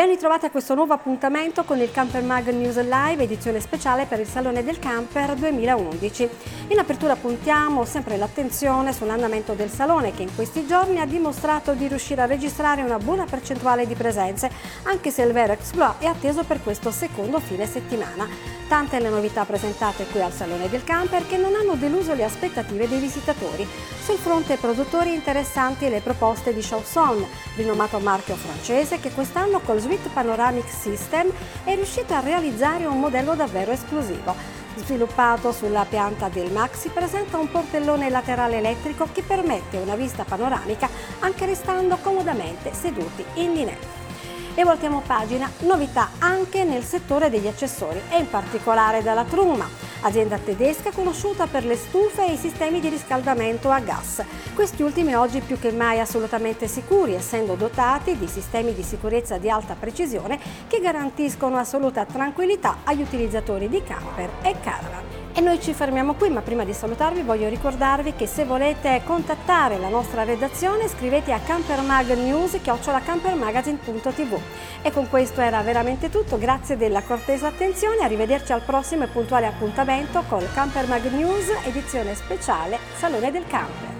Ben ritrovati a questo nuovo appuntamento con il Camper Mag News Live, edizione speciale per il Salone del Camper 2011. In apertura puntiamo sempre l'attenzione sull'andamento del Salone che in questi giorni ha dimostrato di riuscire a registrare una buona percentuale di presenze, anche se il vero exploit è atteso per questo secondo fine settimana. Tante le novità presentate qui al Salone del Camper che non hanno deluso le aspettative dei visitatori. Sul fronte produttori interessanti le proposte di Chausson, rinomato marchio francese che quest'anno col Suite Panoramic System è riuscito a realizzare un modello davvero esclusivo. Sviluppato sulla pianta del Maxi presenta un portellone laterale elettrico che permette una vista panoramica anche restando comodamente seduti in linea. E voltiamo pagina, novità anche nel settore degli accessori e in particolare dalla Truma azienda tedesca conosciuta per le stufe e i sistemi di riscaldamento a gas. Questi ultimi oggi più che mai assolutamente sicuri, essendo dotati di sistemi di sicurezza di alta precisione che garantiscono assoluta tranquillità agli utilizzatori di camper e caravan. E noi ci fermiamo qui, ma prima di salutarvi voglio ricordarvi che se volete contattare la nostra redazione scrivete a campermagnews.campermagazine.tv E con questo era veramente tutto, grazie della cortesa attenzione, arrivederci al prossimo e puntuale appuntamento con Camper Mag News, edizione speciale Salone del Camper.